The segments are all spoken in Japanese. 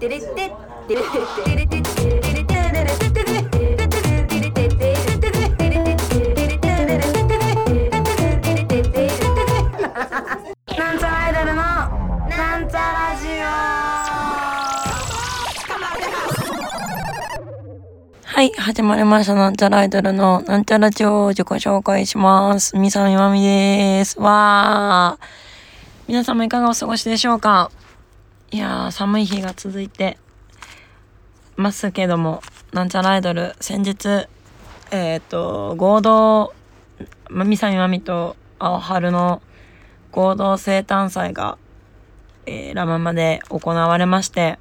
なんちゃらアイドルのなんちゃラジはい、始まりました。なんちゃらアイドルのなんちゃらジオを自己紹介します。みさみまみです。わー。皆様いかがお過ごしでしょうか？いやー、寒い日が続いてますけども、なんちゃらアイドル、先日、えっ、と、合同、まみさみまみと青春の合同生誕祭が、えーラママで行われまして、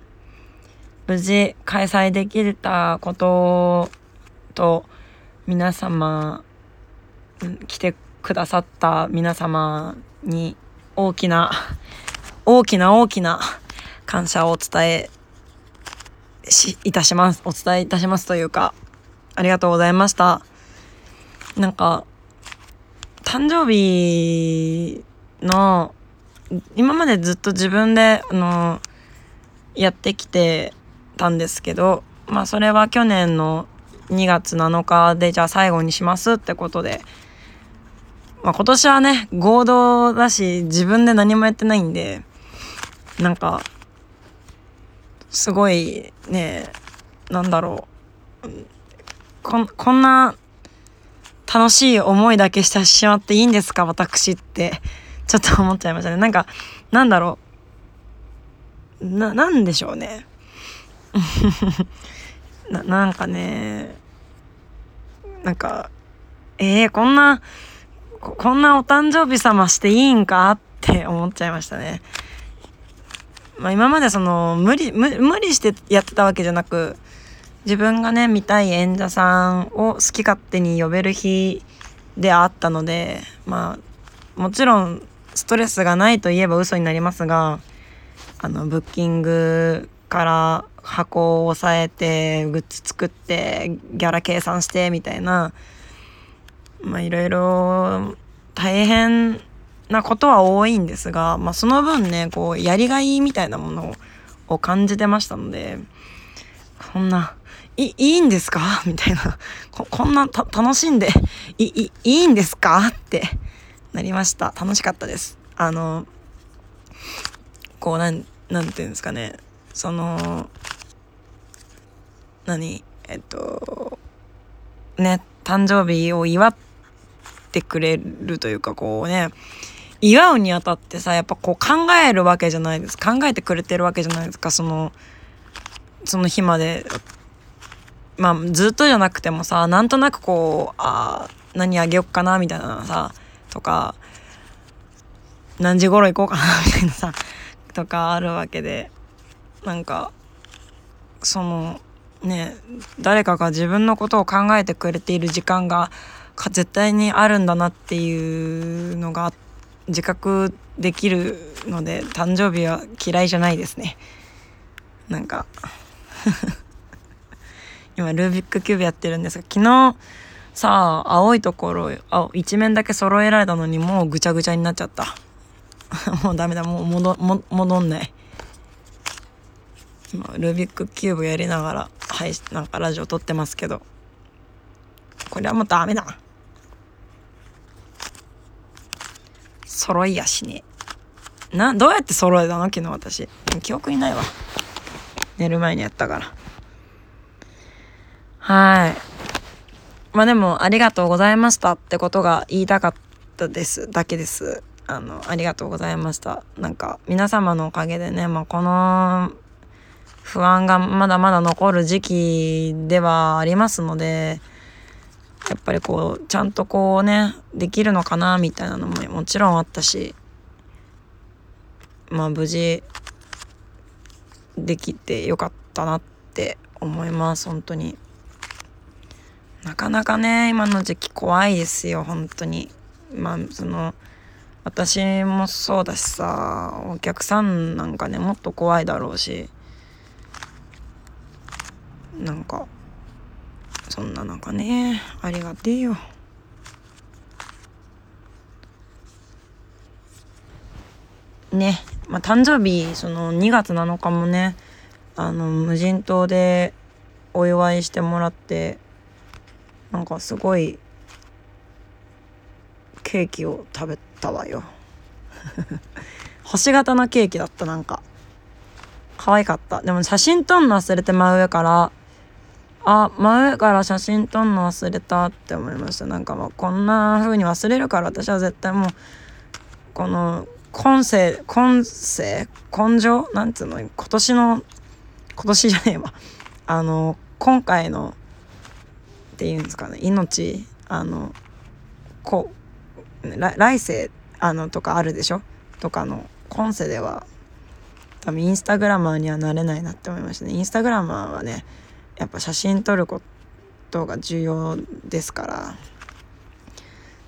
無事開催できたことと皆様来てくださった皆様に大きな大きな大きな感謝をお伝えしいたします。お伝えいたしますというかありがとうございました。なんか誕生日の今までずっと自分であのやってきてたんですけどまあそれは去年の2月7日でじゃあ最後にしますってことで、まあ、今年はね合同だし自分で何もやってないんでなんかすごいねなんだろう。こんこんな楽しい思いだけしてしまっていいんですか私って。ちょっと思っちゃいましたね。なんかなんだろう。ななんでしょうね。ななんかねなんかえー、こんなこんなお誕生日様していいんかって思っちゃいましたね。まあ、今までその無理無理してやってたわけじゃなく自分がね見たい演者さんを好き勝手に呼べる日であったのでまあもちろんストレスがないといえば嘘になりますがあのブッキングから箱を押さえてグッズ作ってギャラ計算してみたいなまあいろいろ大変なことは多いんですが、まあ、その分ねこうやりがいみたいなものを感じてましたのでこんないいいんですか？みたいな。ここんな楽しんでいいいいんですか？ってなりました。楽しかったです。あのこうなんなんていうんですかね。その何？えっとね誕生日を祝ってくれるというかこうね。祝うにあたってさやっぱこう考えるわけじゃないです考えてくれてるわけじゃないですか。そのその日まで。まあずっとじゃなくてもさなんとなくこうあー何あげよっかなみたいなさとか何時頃行こうかな みたいなさとかあるわけで。なんかそのね誰かが自分のことを考えてくれている時間が絶対にあるんだなっていうのがあって自覚できるので誕生日は嫌いじゃないですね。なんか 今ルービックキューブやってるんですが昨日さあ青いところあ一面だけ揃えられたのにもうぐちゃぐちゃになっちゃった。もうダメだもう戻戻んない。今ルービックキューブやりながらはいなんかラジオ撮ってますけど。これはもうダメだ。揃いやしね。などうやって揃えたの？昨日私。記憶にないわ。寝る前にやったから。はい。まあでもありがとうございましたってことが言いたかったです。だけです。あのありがとうございました。なんか皆様のおかげでね、まあ、この不安がまだまだ残る時期ではありますのでやっぱりこうちゃんとこうねできるのかなみたいなのももちろんあったしまあ無事できてよかったなって思います本当に。なかなかね今の時期怖いですよ本当に。まあその私もそうだしさお客さんなんかねもっと怖いだろうしなんかそんな中ねありがてえよ。ねまあ誕生日その2月7日もねあの無人島でお祝いしてもらってなんかすごいケーキを食べたわよ。星型のケーキだったなんか。可愛かった。でも写真撮んの忘れて真上からあ真上から写真撮んの忘れたって思いました。なんかもうこんな風に忘れるから私は絶対もうこの今世今世根性なんつうの？今年の今年じゃねえわ。あの今回のっていうんですかね。命あのこ来世あのとかあるでしょ？とかの今世では多分インスタグラマーにはなれないなって思いましたね。インスタグラマーはねやっぱ写真撮ることが重要ですから。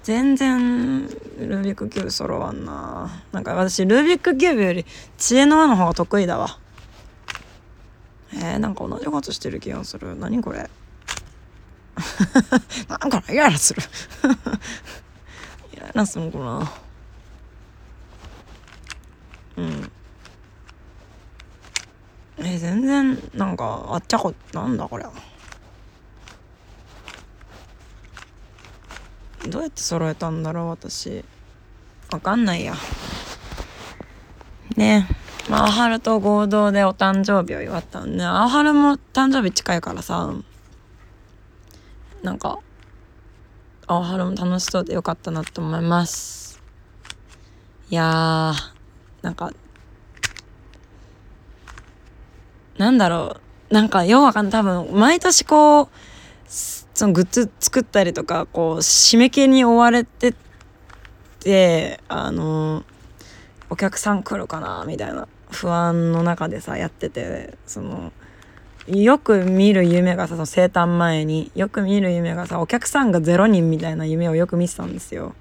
全然ルービックキューブ揃わんな。なんか私ルービックキューブより知恵の輪の方が得意だわ。えー、なんか同じことしてる気がする。何これ。なんかイライラする。イライラするのかなうんえ全然なんかあっちゃこなんだこれどうやって揃えたんだろう私。わかんないや。ね。えまあ青春と合同でお誕生日を祝ったんで青春も誕生日近いからさ。なんか青春も楽しそうでよかったなと思います。いやーなんかなんだろうなんかようわかんない多分毎年こうそのグッズ作ったりとかこう締め切りに追われててあのお客さん来るかなみたいな不安の中でさやっててそのよく見る夢がさその生誕前によく見る夢がさお客さんが0人みたいな夢をよく見てたんですよ。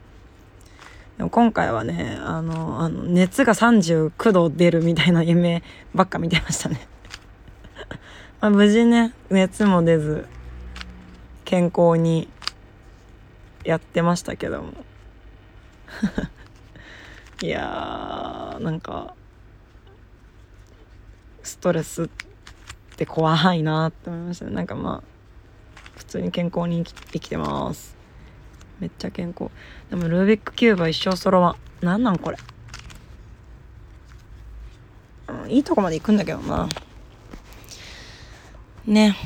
でも今回はねあのあの熱が39度出るみたいな夢ばっか見てましたね。まあ、無事ね熱も出ず健康にやってましたけども。いやーなんかストレスって怖いなって思いましたね。なんかまあ普通に健康に生きてます。めっちゃ健康。でもルービックキューブは一生揃わん。なんなんこれ、うん、いいとこまで行くんだけどな。ね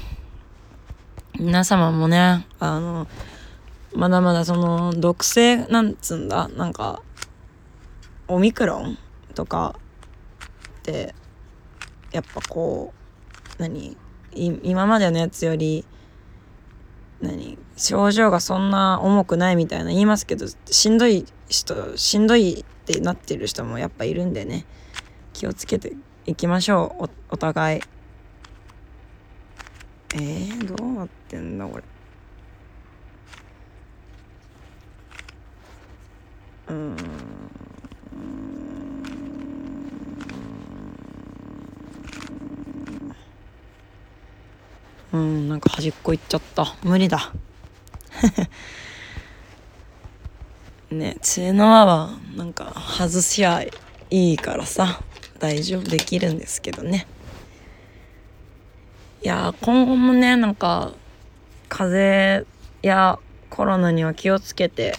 皆様もねあのまだまだその毒性なんつんだなんかオミクロンとかってやっぱこう何今までのやつより何症状がそんな重くないみたいな言いますけどしんどい人しんどいってなってる人もやっぱいるんでね気をつけていきましょうお互い。えー、どうなってんだこれ。うん。うんなんか端っこ行っちゃった。無理だ。ね知の輪はなんか外しゃいいからさ大丈夫できるんですけどね。いや今後もねなんか風邪やコロナには気をつけて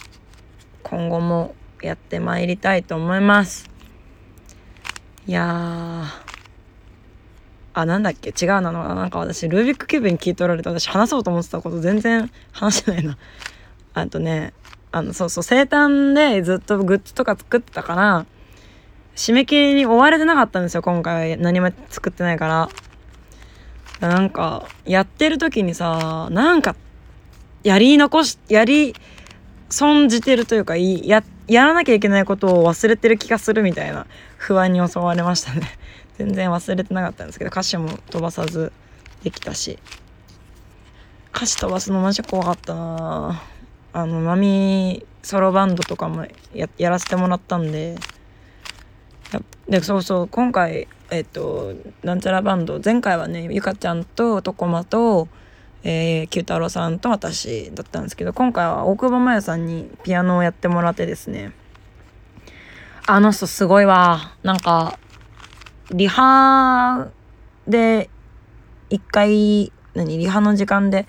今後もやってまいりたいと思います。いやあなんだっけ？違うなのなんか私ルービックキューブに聞い取られて私話そうと思ってたこと全然話してないな。あとねあのそうそう生誕でずっとグッズとか作ってたから締め切りに追われてなかったんですよ今回。何も作ってないから。なんかやってる時にさなんかやり残しやり損じてるというかややらなきゃいけないことを忘れてる気がするみたいな不安に襲われましたね。全然忘れてなかったんですけど歌詞も飛ばさずできたし。歌詞飛ばすのマジ怖かったな。あのマミソロバンドとかもややらせてもらったんで。でそうそう今回えっとなんちゃらバンド。前回はねゆかちゃんととこまとえー、九太郎さんと私だったんですけど今回は大久保麻也さんにピアノをやってもらってですね。あの人すごいわ。なんかリハで一回何リハの時間で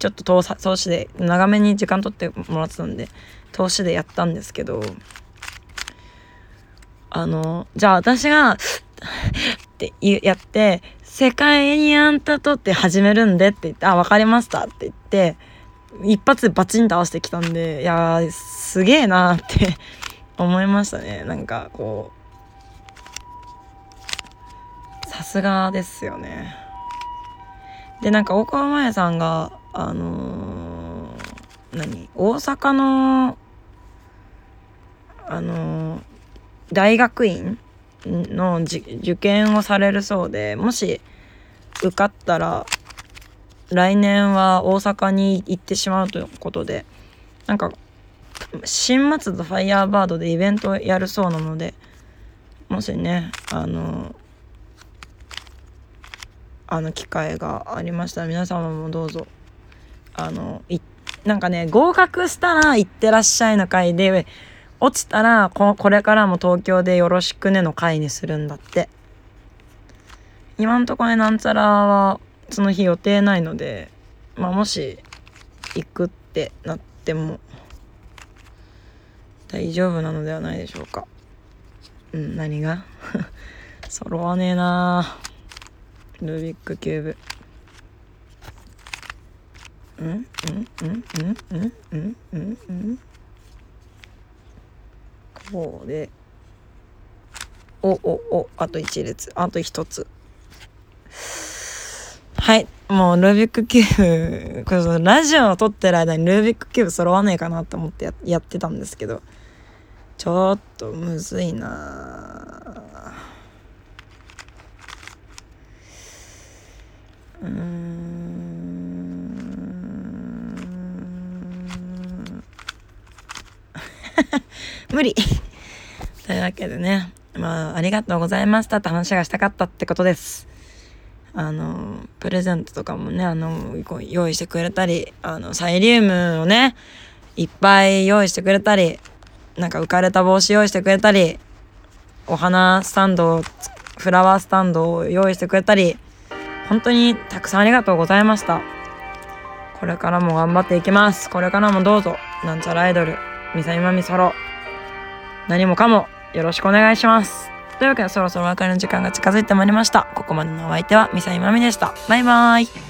ちょっと投投資で長めに時間取ってもらってたんで投資でやったんですけどあのじゃあ私がってやって「世界にあんたとって始めるんで」って言って「あ分かりました」って言って一発でバチンと合わせてきたんでいやすげえなって 思いましたね。なんかこうさすがですよね。でなんか大川真さんがあのー、何大阪のあのー、大学院の受験をされるそうでもし受かったら来年は大阪に行ってしまうということでなんか新松戸ファイヤーバードでイベントやるそうなのでもしねあのあの機会がありましたら皆様もどうぞあのいなんかね合格したら行ってらっしゃいの会で落ちたらここれからも東京でよろしくねの会にするんだって。今んとこねなんちゃらはその日予定ないので、まあ、もし行くってなっても大丈夫なのではないでしょうか。うん何が？揃わねえな。ルービックキューブ。うん？うん？うん？うん？うん？うん？うん？うん？こうでおおおあと1列。あと1つ。はい。もう、ルービックキューブ、これそラジオを撮ってる間にルービックキューブ揃わねえかなと思ってやってたんですけど、ちょっとむずいな。うん。無理。というわけでね、まあ、ありがとうございました。って話がしたかったってことです。あのプレゼントとかもねあの用意してくれたりあのサイリウムをねいっぱい用意してくれたりなんか浮かれた帽子用意してくれたりお花スタンドフラワースタンドを用意してくれたり本当にたくさんありがとうございました。これからも頑張っていきます。これからもどうぞ。なんちゃらアイドル。みさみまみソロ。何もかもよろしくお願いしますというわけでそろそろお別れの時間が近づいてまいりました。ここまでのお相手はミサイマミでした。バイバーイ。